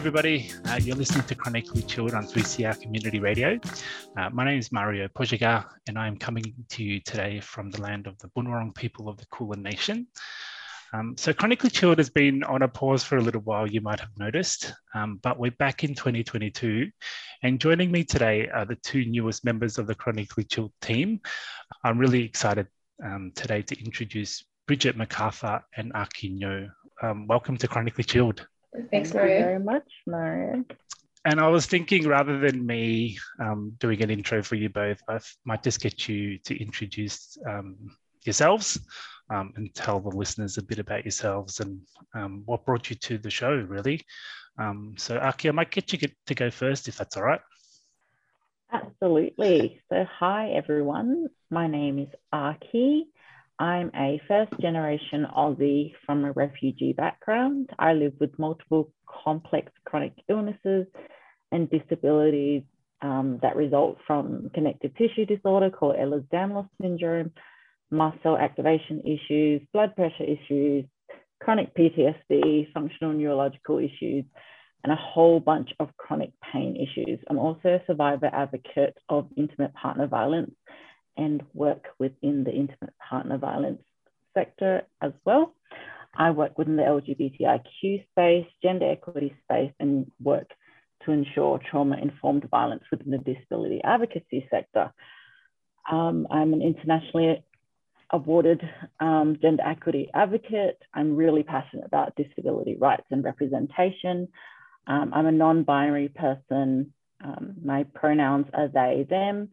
Everybody. Uh, you're listening to Chronically Chilled on 3CR Community Radio. Uh, my name is Mario Pojaga, and I'm coming to you today from the land of the Bunurong people of the Kulin Nation. Um, so, Chronically Chilled has been on a pause for a little while, you might have noticed, um, but we're back in 2022. And joining me today are the two newest members of the Chronically Chilled team. I'm really excited um, today to introduce Bridget MacArthur and Aki Nyo. Um, welcome to Chronically Chilled. Thanks, Mario. very much, Mario. And I was thinking rather than me um, doing an intro for you both, I might just get you to introduce um, yourselves um, and tell the listeners a bit about yourselves and um, what brought you to the show, really. Um, so, Aki, I might get you to go first if that's all right. Absolutely. So, hi, everyone. My name is Aki. I'm a first generation Aussie from a refugee background. I live with multiple complex chronic illnesses and disabilities um, that result from connective tissue disorder called Ehlers-Danlos syndrome, muscle activation issues, blood pressure issues, chronic PTSD, functional neurological issues, and a whole bunch of chronic pain issues. I'm also a survivor advocate of intimate partner violence and work within the intimate partner violence sector as well. I work within the LGBTIQ space, gender equity space, and work to ensure trauma informed violence within the disability advocacy sector. Um, I'm an internationally awarded um, gender equity advocate. I'm really passionate about disability rights and representation. Um, I'm a non binary person. Um, my pronouns are they, them.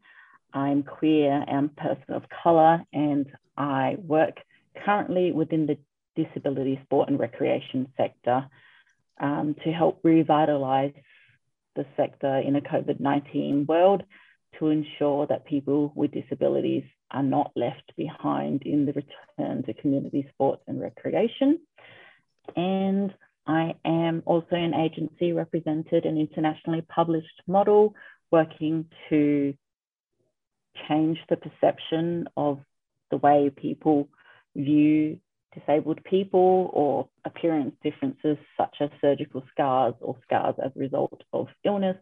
I'm queer and person of colour, and I work currently within the disability sport and recreation sector um, to help revitalise the sector in a COVID 19 world to ensure that people with disabilities are not left behind in the return to community sports and recreation. And I am also an agency represented an internationally published model working to change the perception of the way people view disabled people or appearance differences such as surgical scars or scars as a result of illness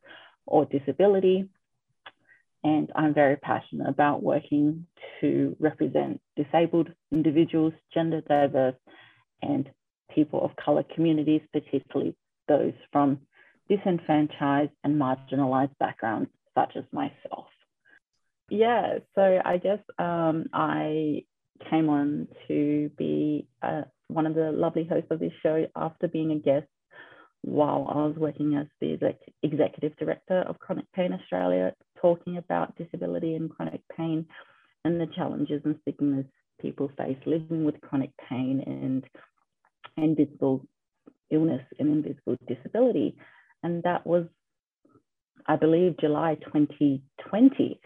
or disability. And I'm very passionate about working to represent disabled individuals, gender diverse, and people of colour communities, particularly those from disenfranchised and marginalised backgrounds, such as myself. Yeah, so I guess um, I came on to be uh, one of the lovely hosts of this show after being a guest while I was working as the exec- executive director of Chronic Pain Australia, talking about disability and chronic pain and the challenges and stigmas people face living with chronic pain and invisible illness and invisible disability. And that was, I believe, July 2020.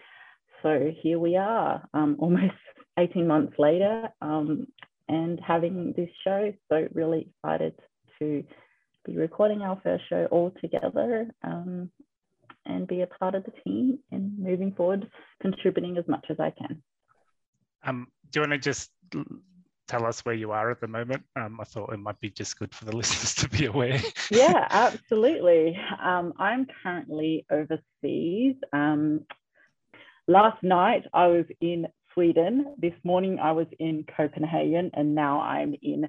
So here we are, um, almost 18 months later, um, and having this show. So really excited to be recording our first show all together um, and be a part of the team and moving forward, contributing as much as I can. Um, do you want to just tell us where you are at the moment? Um, I thought it might be just good for the listeners to be aware. yeah, absolutely. Um, I'm currently overseas. Um, Last night I was in Sweden. This morning I was in Copenhagen, and now I'm in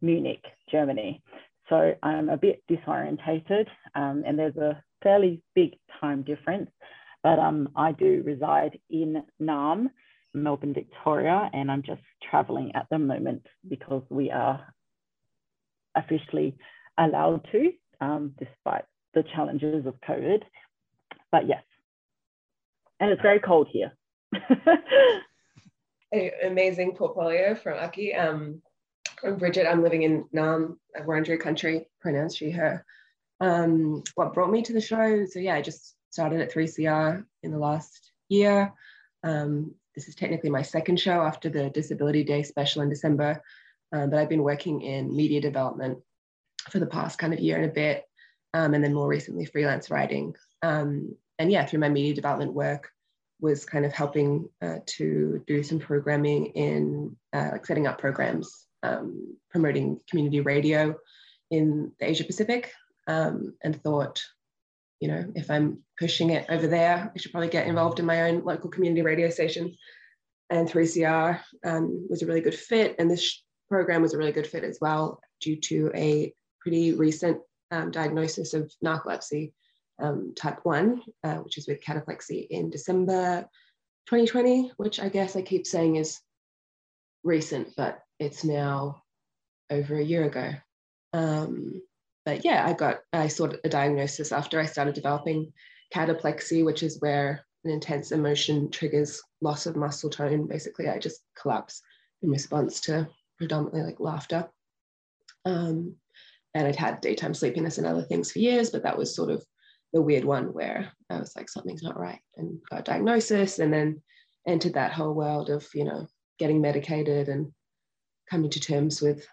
Munich, Germany. So I'm a bit disorientated, um, and there's a fairly big time difference. But um, I do reside in Naarm, Melbourne, Victoria, and I'm just traveling at the moment because we are officially allowed to, um, despite the challenges of COVID. But yes, and it's very cold here. amazing portfolio from Aki. Um, I'm Bridget. I'm living in Naarm, Wurundjeri country, pronouns she, her. Um, what brought me to the show? So yeah, I just started at 3CR in the last year. Um, this is technically my second show after the Disability Day special in December, um, but I've been working in media development for the past kind of year and a bit, um, and then more recently freelance writing. Um, and yeah, through my media development work, was kind of helping uh, to do some programming in uh, like setting up programs, um, promoting community radio in the Asia Pacific, um, and thought, you know, if I'm pushing it over there, I should probably get involved in my own local community radio station. And 3CR um, was a really good fit, and this program was a really good fit as well due to a pretty recent um, diagnosis of narcolepsy um, type 1, uh, which is with cataplexy in December 2020, which I guess I keep saying is recent, but it's now over a year ago. Um, but yeah, I got, I saw a diagnosis after I started developing cataplexy, which is where an intense emotion triggers loss of muscle tone. Basically, I just collapse in response to predominantly like laughter. Um, and I'd had daytime sleepiness and other things for years, but that was sort of the weird one where I was like, something's not right and got a diagnosis and then entered that whole world of, you know, getting medicated and coming to terms with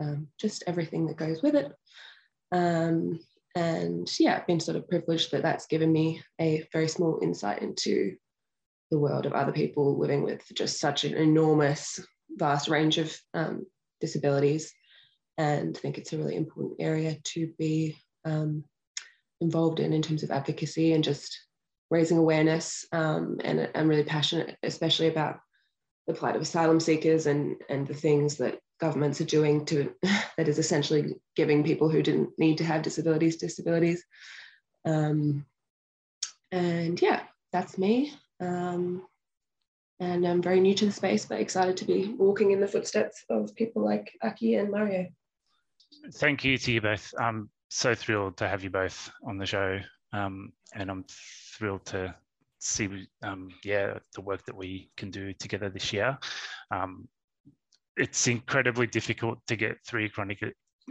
um, just everything that goes with it. Um, and yeah, I've been sort of privileged that that's given me a very small insight into the world of other people living with just such an enormous, vast range of um, disabilities. And I think it's a really important area to be um, involved in in terms of advocacy and just raising awareness. Um, and I'm really passionate, especially about the plight of asylum seekers and and the things that governments are doing to that is essentially giving people who didn't need to have disabilities disabilities. Um, and yeah, that's me. Um, and I'm very new to the space, but excited to be walking in the footsteps of people like Aki and Mario. Thank you to you both. Um, so thrilled to have you both on the show, um, and I'm thrilled to see, um, yeah, the work that we can do together this year. Um, it's incredibly difficult to get three chronic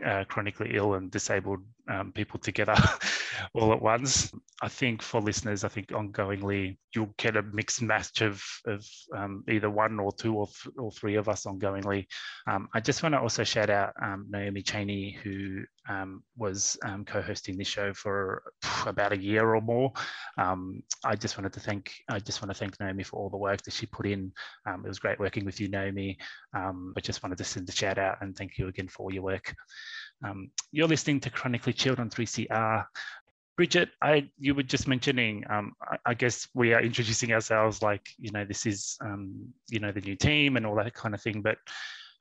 uh, chronically ill and disabled um, people together all at once. I think for listeners, I think ongoingly you'll get a mixed match of, of um, either one or two or, th- or three of us ongoingly. Um, I just want to also shout out um, Naomi Cheney, who um, was um, co-hosting this show for about a year or more. I just wanted to thank I just want to thank Naomi for all the work that she put in. it was great working with you, Naomi. I just wanted to send a shout out and thank you again for all your work. Um, you're listening to Chronically Chilled on 3CR. Bridget, I you were just mentioning. Um, I, I, guess we are introducing ourselves like you know this is um, you know the new team and all that kind of thing. But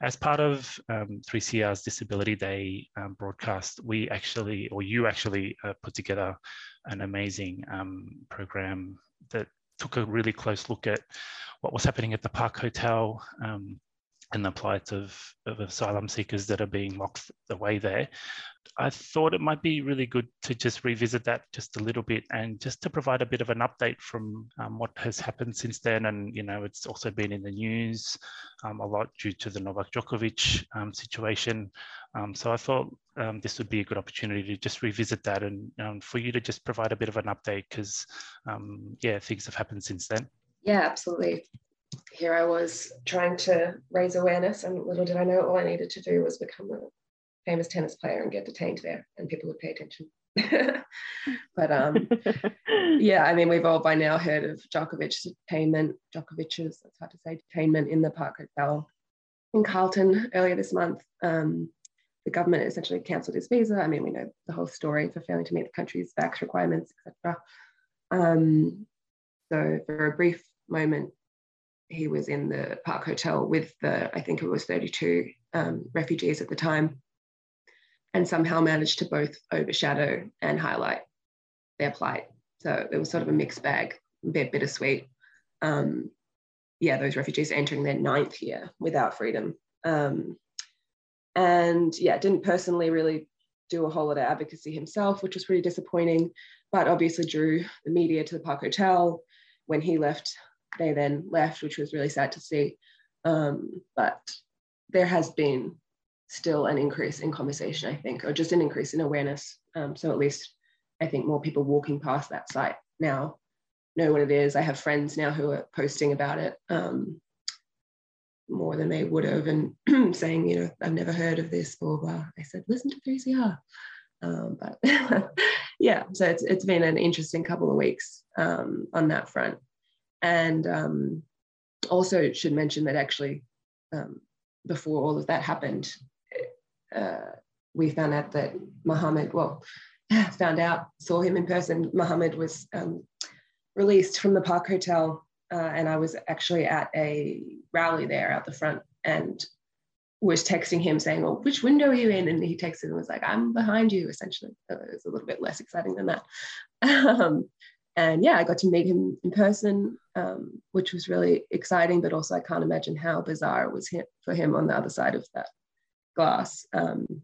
as part of um, 3CR's Disability Day um, broadcast, we actually, or you actually, uh, put together an amazing um, program that took a really close look at what was happening at the Park Hotel um, and the plight of, of asylum seekers that are being locked away there. I thought it might be really good to just revisit that just a little bit and just to provide a bit of an update from um, what has happened since then. And, you know, it's also been in the news um, a lot due to the Novak Djokovic um, situation. Um, so I thought um, this would be a good opportunity to just revisit that and um, for you to just provide a bit of an update because, yeah, things have happened since then. Yeah, absolutely here I was trying to raise awareness, and little did I know all I needed to do was become a famous tennis player and get detained there, and people would pay attention. but um, yeah, I mean, we've all by now heard of Djokovic's detainment, Djokovic's, that's hard to say, detainment in the Park Hotel in Carlton earlier this month. Um, the government essentially cancelled his visa. I mean, we know the whole story for failing to meet the country's vax requirements, etc. Um, so for a brief moment, he was in the Park Hotel with the, I think it was 32 um, refugees at the time, and somehow managed to both overshadow and highlight their plight. So it was sort of a mixed bag, a bit bittersweet. Um, yeah, those refugees entering their ninth year without freedom. Um, and yeah, didn't personally really do a whole lot of advocacy himself, which was pretty disappointing, but obviously drew the media to the Park Hotel. When he left they then left, which was really sad to see. Um, but there has been still an increase in conversation, I think, or just an increase in awareness. Um, so at least I think more people walking past that site now know what it is. I have friends now who are posting about it um, more than they would have and saying, you know, I've never heard of this, blah, blah. I said, listen to 3CR. Um, but yeah, so it's, it's been an interesting couple of weeks um, on that front. And um, also should mention that actually um, before all of that happened, uh, we found out that Muhammad, well, found out, saw him in person. Muhammad was um, released from the Park Hotel, uh, and I was actually at a rally there out the front and was texting him saying, "Well, which window are you in?" And he texted and was like, "I'm behind you." Essentially, so it was a little bit less exciting than that. Um, and yeah, I got to meet him in person, um, which was really exciting. But also, I can't imagine how bizarre it was for him on the other side of that glass, um,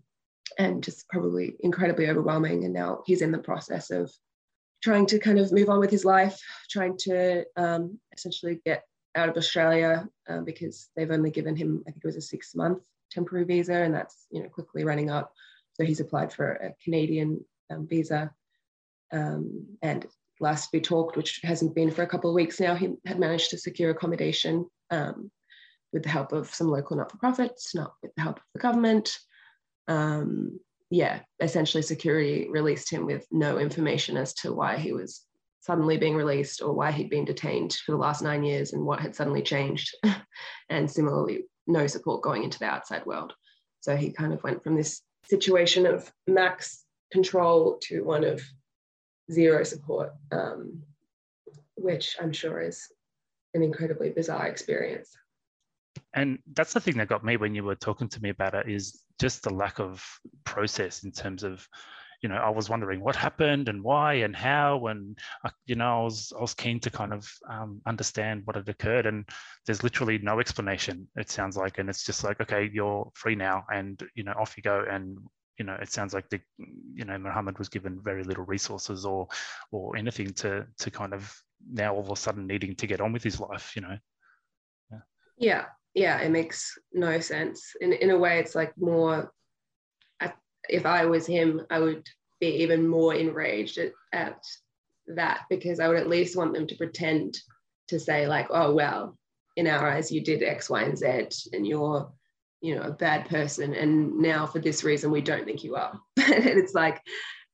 and just probably incredibly overwhelming. And now he's in the process of trying to kind of move on with his life, trying to um, essentially get out of Australia uh, because they've only given him, I think it was a six month temporary visa, and that's you know quickly running up. So he's applied for a Canadian um, visa, um, and last we talked, which hasn't been for a couple of weeks now, he had managed to secure accommodation um, with the help of some local not-for-profits, not with the help of the government. Um, yeah, essentially security released him with no information as to why he was suddenly being released or why he'd been detained for the last nine years and what had suddenly changed. and similarly, no support going into the outside world. So he kind of went from this situation of max control to one of zero support, um, which I'm sure is an incredibly bizarre experience. And that's the thing that got me when you were talking to me about it is just the lack of process in terms of you know, I was wondering what happened and why and how, and uh, you know, I was I was keen to kind of um, understand what had occurred, and there's literally no explanation. It sounds like, and it's just like, okay, you're free now, and you know, off you go, and you know, it sounds like the, you know, Muhammad was given very little resources or or anything to to kind of now all of a sudden needing to get on with his life, you know. Yeah. Yeah, yeah it makes no sense. In in a way, it's like more if I was him, I would be even more enraged at, at that because I would at least want them to pretend to say like, oh well, in our eyes you did X, Y, and Z, and you're, you know, a bad person, and now for this reason we don't think you are. and it's like,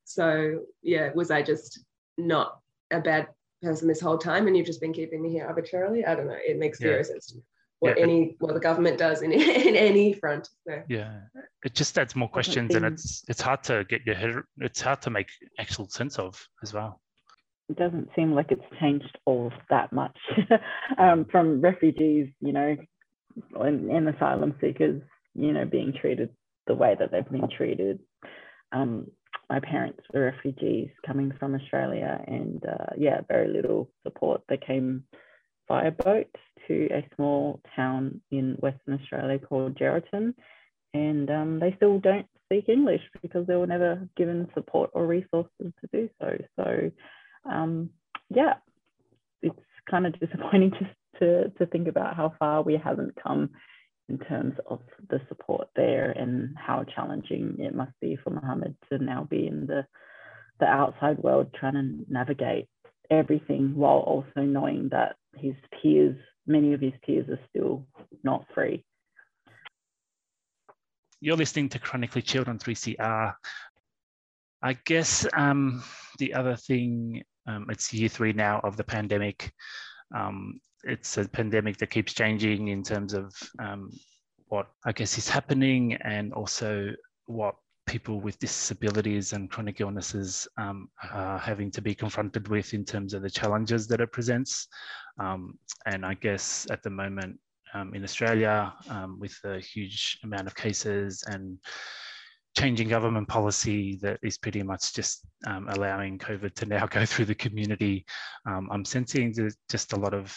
so yeah, was I just not a bad person this whole time, and you've just been keeping me here arbitrarily? I don't know. It makes zero yeah. sense to me what yeah. any what the government does in, in any front. So. Yeah, it just adds more questions, and it's it's hard to get your head. It's hard to make actual sense of as well. It doesn't seem like it's changed all that much um, from refugees, you know, and, and, asylum seekers, you know, being treated the way that they've been treated. Um, my parents were refugees coming from Australia, and uh, yeah, very little support. They came via boat to a small town in Western Australia called Geraldton, and um, they still don't speak English because they were never given support or resources to do so. So, um, yeah, it's kind of disappointing to, to, to think about how far we haven't come in terms of the support there and how challenging it must be for Muhammad to now be in the the outside world trying to navigate everything while also knowing that his peers many of his peers are still not free. You're listening to Chronically Chilled on 3CR. I guess um, the other thing, um, it's year three now of the pandemic. Um, it's a pandemic that keeps changing in terms of um, what I guess is happening and also what people with disabilities and chronic illnesses um, are having to be confronted with in terms of the challenges that it presents. Um, and I guess at the moment um, in Australia, um, with a huge amount of cases and changing government policy that is pretty much just um, allowing COVID to now go through the community, um, I'm sensing just a lot of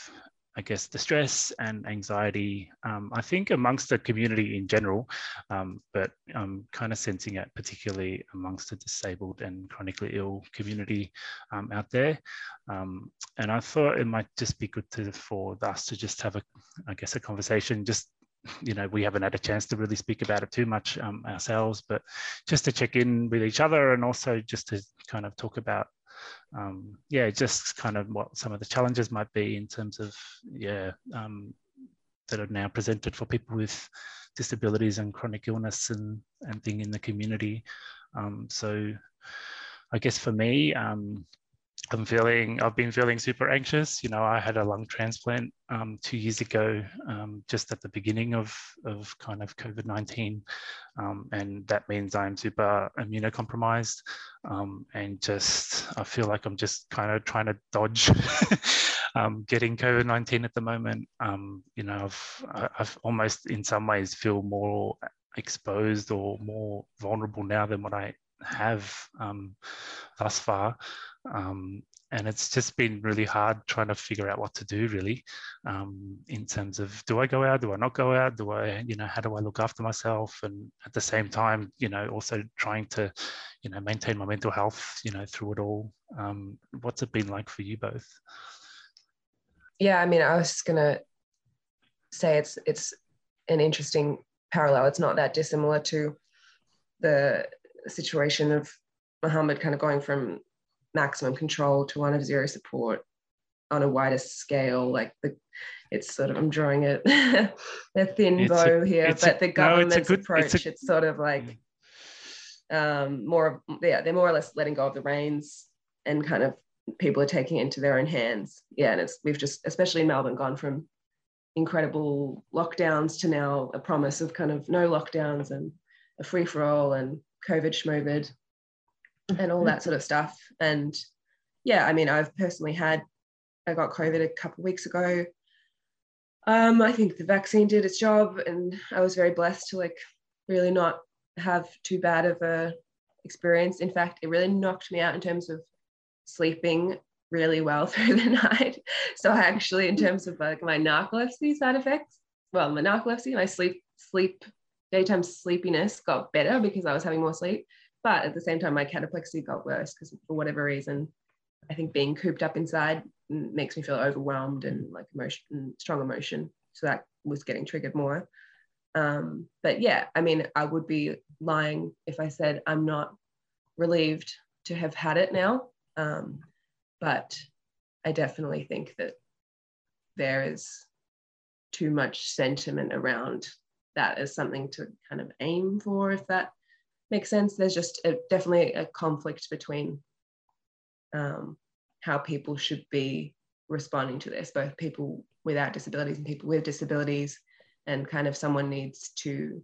I guess, the stress and anxiety, um, I think amongst the community in general, um, but I'm kind of sensing it particularly amongst the disabled and chronically ill community um, out there. Um, and I thought it might just be good to, for us to just have a, I guess, a conversation, just you know we haven't had a chance to really speak about it too much um, ourselves but just to check in with each other and also just to kind of talk about um, yeah, just kind of what some of the challenges might be in terms of, yeah, um, that are now presented for people with disabilities and chronic illness and, and thing in the community. Um, so I guess for me, um, I'm feeling, I've been feeling super anxious. You know, I had a lung transplant um, two years ago, um, just at the beginning of, of kind of COVID 19. Um, and that means I'm super immunocompromised. Um, and just, I feel like I'm just kind of trying to dodge um, getting COVID 19 at the moment. Um, you know, I've, I've almost in some ways feel more exposed or more vulnerable now than what I have um, thus far. Um, and it's just been really hard trying to figure out what to do really um, in terms of do I go out, do I not go out, do I, you know, how do I look after myself? And at the same time, you know, also trying to, you know, maintain my mental health, you know, through it all. Um, what's it been like for you both? Yeah, I mean, I was just gonna say it's it's an interesting parallel. It's not that dissimilar to the situation of Muhammad kind of going from maximum control to one of zero support on a wider scale. Like the, it's sort of I'm drawing it a thin it's bow a, here, but a, the government's no, good, approach, it's, a, it's, sort of like um, more of yeah, they're more or less letting go of the reins and kind of people are taking it into their own hands. Yeah, and it's we've just especially in Melbourne gone from incredible lockdowns to now a promise of kind of no lockdowns and a free for all and COVID schmovid and all that sort of stuff. And yeah, I mean, I've personally had, I got COVID a couple weeks ago. Um, I think the vaccine did its job, and I was very blessed to like really not have too bad of a experience. In fact, it really knocked me out in terms of sleeping really well through the night. So I actually, in terms of like my narcolepsy side effects, well, my narcolepsy, my sleep sleep daytime sleepiness got better because I was having more sleep. But at the same time, my cataplexy got worse because for whatever reason, I think being cooped up inside makes me feel overwhelmed and like emotion, strong emotion. So that was getting triggered more. Um, but yeah, I mean, I would be lying if I said I'm not relieved to have had it now. Um, but I definitely think that there is too much sentiment around that as something to kind of aim for, if that makes sense. There's just a, definitely a conflict between um, how people should be responding to this, both people without disabilities and people with disabilities, and kind of someone needs to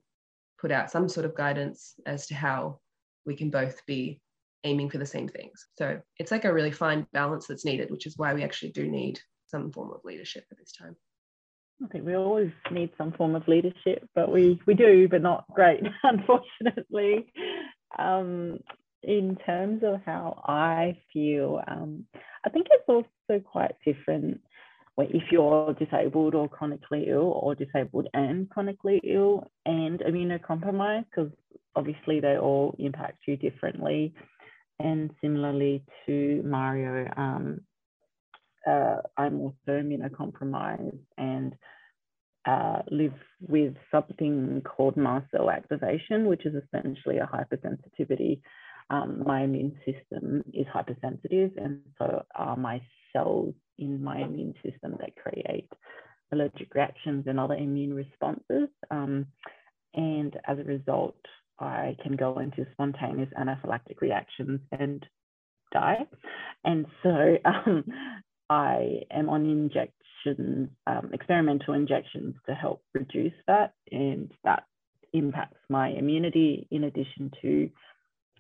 put out some sort of guidance as to how we can both be aiming for the same things. So it's like a really fine balance that's needed, which is why we actually do need some form of leadership at this time. I think we always need some form of leadership, but we we do, but not great, unfortunately. Um, in terms of how I feel, um, I think it's also quite different if you're disabled or chronically ill, or disabled and chronically ill and immunocompromised, because obviously they all impact you differently. And similarly to Mario, um, uh, I'm also immunocompromised and uh, live with something called mast cell activation, which is essentially a hypersensitivity. Um, my immune system is hypersensitive, and so are my cells in my immune system that create allergic reactions and other immune responses. Um, and as a result, I can go into spontaneous anaphylactic reactions and die. And so um, I am on injections, um, experimental injections to help reduce that, and that impacts my immunity in addition to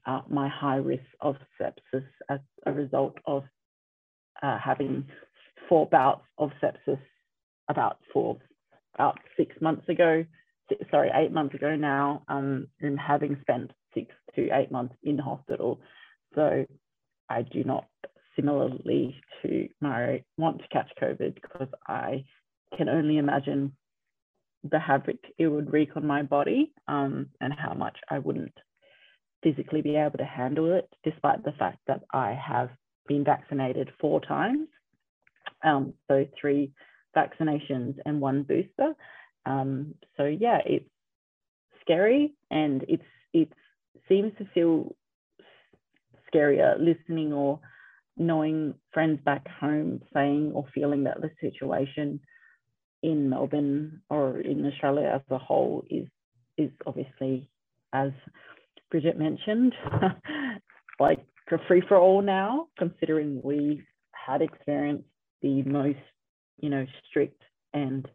uh, my high risk of sepsis as a result of uh, having four bouts of sepsis about four, about six months ago, six, sorry, eight months ago now, um, and having spent six to eight months in hospital. So I do not similarly to my want to catch COVID because I can only imagine the havoc it would wreak on my body um, and how much I wouldn't physically be able to handle it, despite the fact that I have been vaccinated four times. Um, so three vaccinations and one booster. Um, so yeah, it's scary and it's it seems to feel scarier listening or knowing friends back home saying or feeling that the situation in Melbourne or in Australia as a whole is is obviously as Bridget mentioned, like a free for all now, considering we had experienced the most, you know, strict and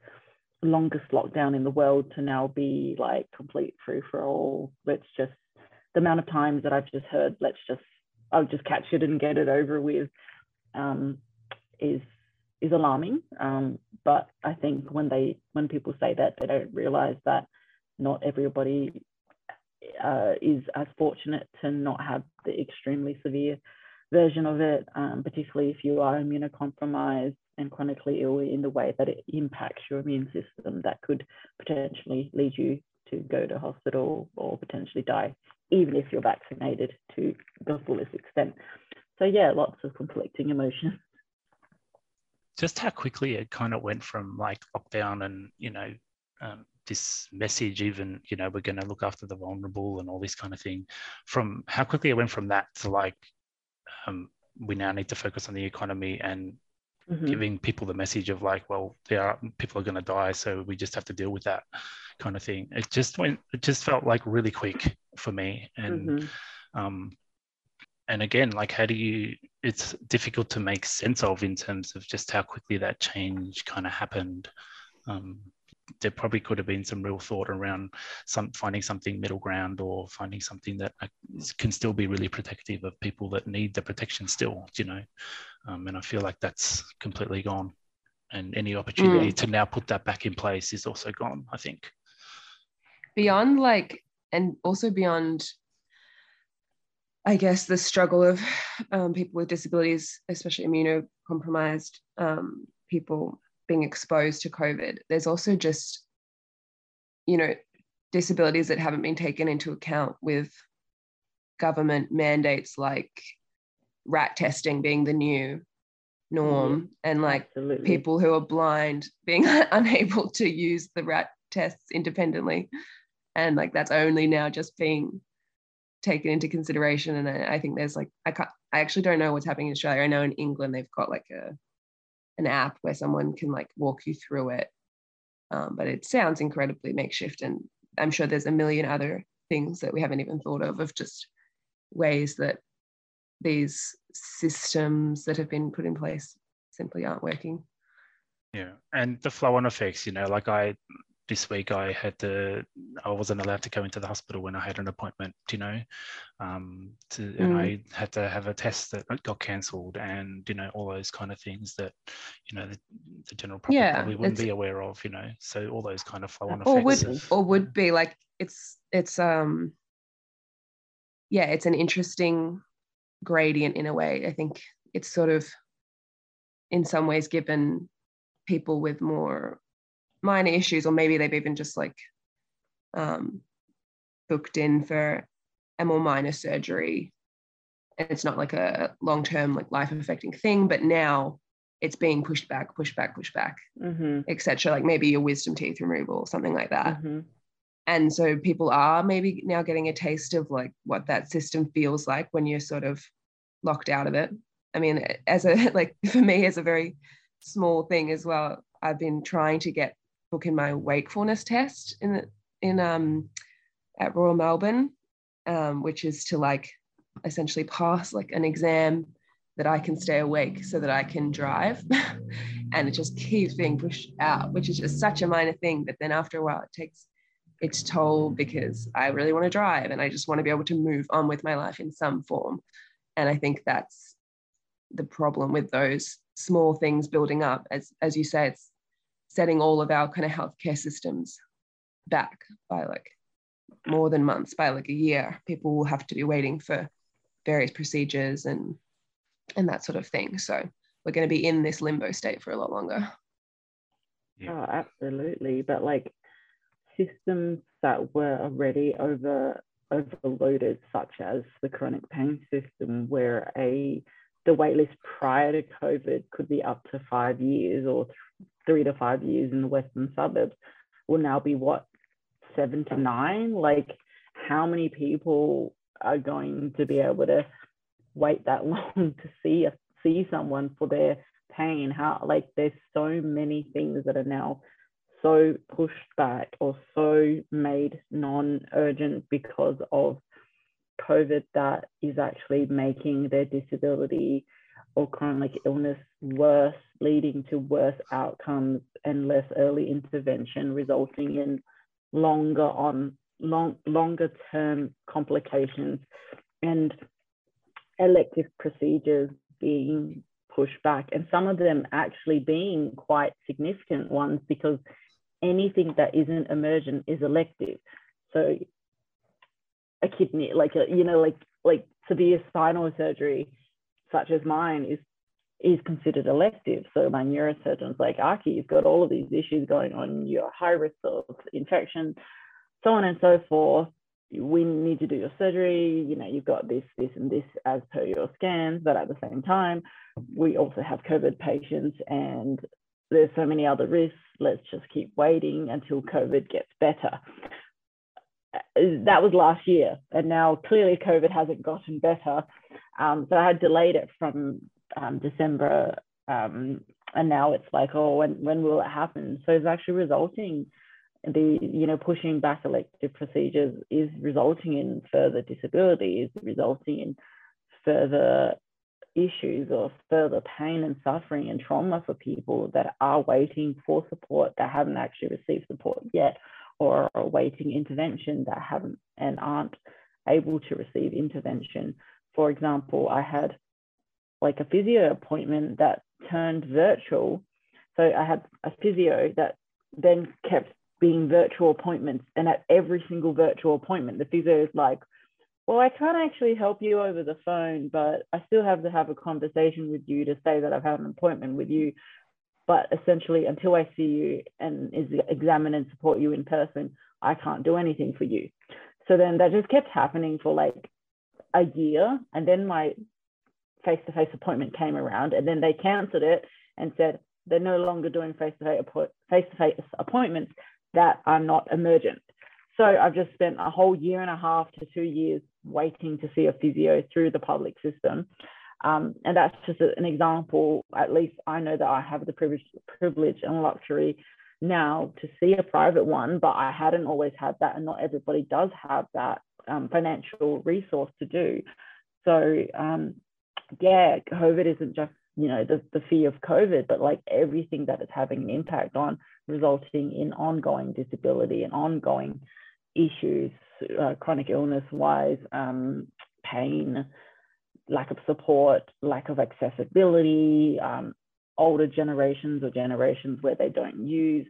longest lockdown in the world to now be like complete free for all. Let's just the amount of times that I've just heard, let's just I'll just catch it and get it over with, um, is is alarming. Um, but I think when they when people say that, they don't realize that not everybody uh, is as fortunate to not have the extremely severe version of it, um, particularly if you are immunocompromised and chronically ill in the way that it impacts your immune system that could potentially lead you to go to hospital or potentially die, even if you're vaccinated to the fullest extent. So yeah, lots of conflicting emotions. Just how quickly it kind of went from like lockdown and you know um, this message even you know we're going to look after the vulnerable and all this kind of thing from how quickly it went from that to like um, we now need to focus on the economy and mm-hmm. giving people the message of like well there are people are going to die so we just have to deal with that kind of thing it just went it just felt like really quick for me and mm-hmm. um and again like how do you it's difficult to make sense of in terms of just how quickly that change kind of happened um there probably could have been some real thought around some finding something middle ground or finding something that uh, can still be really protective of people that need the protection still you know? Um, and i feel like that's completely gone. And any opportunity mm. to now put that back in place is also gone i think. Beyond like and also beyond I guess the struggle of um, people with disabilities, especially immunocompromised um, people, being exposed to COVID, there's also just, you know, disabilities that haven't been taken into account with government mandates like rat testing being the new norm mm-hmm. and like Absolutely. people who are blind being unable to use the rat tests independently and like that's only now just being taken into consideration and I, I think there's like I can't I actually don't know what's happening in Australia I know in England they've got like a an app where someone can like walk you through it. Um, but it sounds incredibly makeshift, and I'm sure there's a million other things that we haven't even thought of of just ways that these systems that have been put in place simply aren't working. Yeah, and the flow on effects, you know, like I this week I had to I wasn't allowed to go into the hospital when I had an appointment, you know, um, to, mm. and I had to have a test that got cancelled, and you know all those kind of things that you know the, the general public yeah, probably wouldn't be aware of, you know. So all those kind of flow-on effects. Or would of, or would be like it's it's um yeah it's an interesting gradient in a way. I think it's sort of in some ways given people with more minor issues, or maybe they've even just like um, booked in for a more minor surgery. And it's not like a long term, like life affecting thing, but now it's being pushed back, pushed back, pushed back, mm-hmm. etc. Like maybe your wisdom teeth removal, or something like that. Mm-hmm. And so people are maybe now getting a taste of like what that system feels like when you're sort of locked out of it. I mean, as a like for me, as a very small thing as well, I've been trying to get in my wakefulness test in in um at Royal Melbourne, um, which is to like essentially pass like an exam that I can stay awake so that I can drive. and it just keeps being pushed out, which is just such a minor thing. But then after a while, it takes its toll because I really want to drive and I just want to be able to move on with my life in some form. And I think that's the problem with those small things building up. As as you say, it's setting all of our kind of healthcare systems back by like more than months, by like a year. People will have to be waiting for various procedures and and that sort of thing. So we're going to be in this limbo state for a lot longer. Yeah. Oh, absolutely. But like systems that were already over overloaded, such as the chronic pain system, where a the waitlist prior to COVID could be up to five years or th- three to five years in the western suburbs, will now be what seven to nine. Like, how many people are going to be able to wait that long to see a, see someone for their pain? How like there's so many things that are now so pushed back or so made non-urgent because of COVID that is actually making their disability or chronic illness worse, leading to worse outcomes and less early intervention, resulting in longer on long longer term complications and elective procedures being pushed back. And some of them actually being quite significant ones because anything that isn't emergent is elective. So a kidney like a you know like like severe spinal surgery such as mine is is considered elective. So my neurosurgeon's like, Aki, you've got all of these issues going on. You're high risk of infection, so on and so forth. We need to do your surgery. You know, you've got this, this, and this as per your scans. But at the same time, we also have COVID patients, and there's so many other risks. Let's just keep waiting until COVID gets better. Uh, that was last year, and now clearly COVID hasn't gotten better. Um, so I had delayed it from um, December, um, and now it's like, oh, when when will it happen? So it's actually resulting the you know pushing back elective procedures is resulting in further disability, is resulting in further issues or further pain and suffering and trauma for people that are waiting for support that haven't actually received support yet or are awaiting intervention that haven't and aren't able to receive intervention. For example, I had like a physio appointment that turned virtual. So I had a physio that then kept being virtual appointments. And at every single virtual appointment, the physio is like, well, I can't actually help you over the phone, but I still have to have a conversation with you to say that I've had an appointment with you. But essentially, until I see you and examine and support you in person, I can't do anything for you. So then that just kept happening for like a year. And then my face-to-face appointment came around and then they cancelled it and said they're no longer doing face-to-face appointments that are not emergent. So I've just spent a whole year and a half to two years waiting to see a physio through the public system. Um, and that's just an example. At least I know that I have the privilege, privilege and luxury now to see a private one, but I hadn't always had that, and not everybody does have that um, financial resource to do. So um, yeah, COVID isn't just you know the, the fear of COVID, but like everything that it's having an impact on, resulting in ongoing disability and ongoing issues, uh, chronic illness wise, um, pain, lack of support, lack of accessibility, um, older generations or generations where they don't use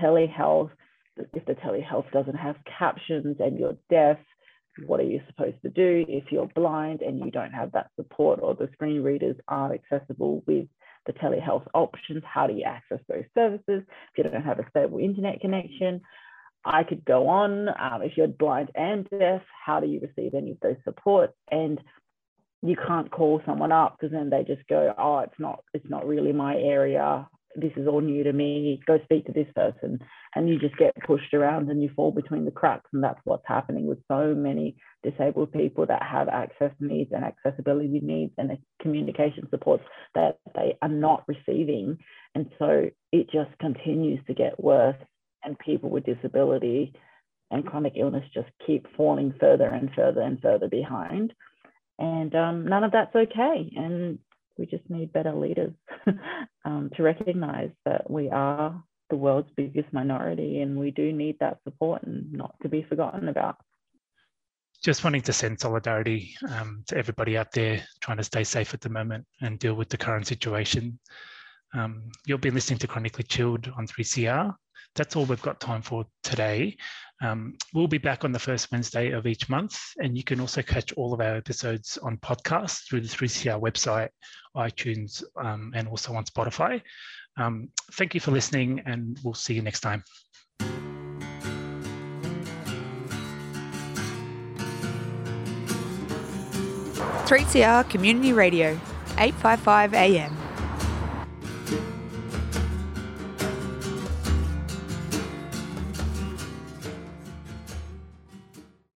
telehealth. If the telehealth doesn't have captions and you're deaf, what are you supposed to do if you're blind and you don't have that support or the screen readers aren't accessible with the telehealth options? How do you access those services if you don't have a stable internet connection? I could go on. Um, if you're blind and deaf, how do you receive any of those supports? And you can't call someone up because then they just go, oh, it's not, it's not really my area. This is all new to me. Go speak to this person. And you just get pushed around and you fall between the cracks and that's what's happening with so many disabled people that have access needs and accessibility needs and communication supports that they are not receiving. And so it just continues to get worse and people with disability and chronic illness just keep falling further and further and further behind and um, none of that's okay and we just need better leaders um, to recognize that we are the world's biggest minority and we do need that support and not to be forgotten about. Just wanting to send solidarity um, to everybody out there trying to stay safe at the moment and deal with the current situation. Um, you'll be listening to Chronically Chilled on 3CR. That's all we've got time for today. Um, we'll be back on the first Wednesday of each month, and you can also catch all of our episodes on podcast through the 3CR website, iTunes, um, and also on Spotify. Um, thank you for listening, and we'll see you next time. 3CR Community Radio, 855 AM.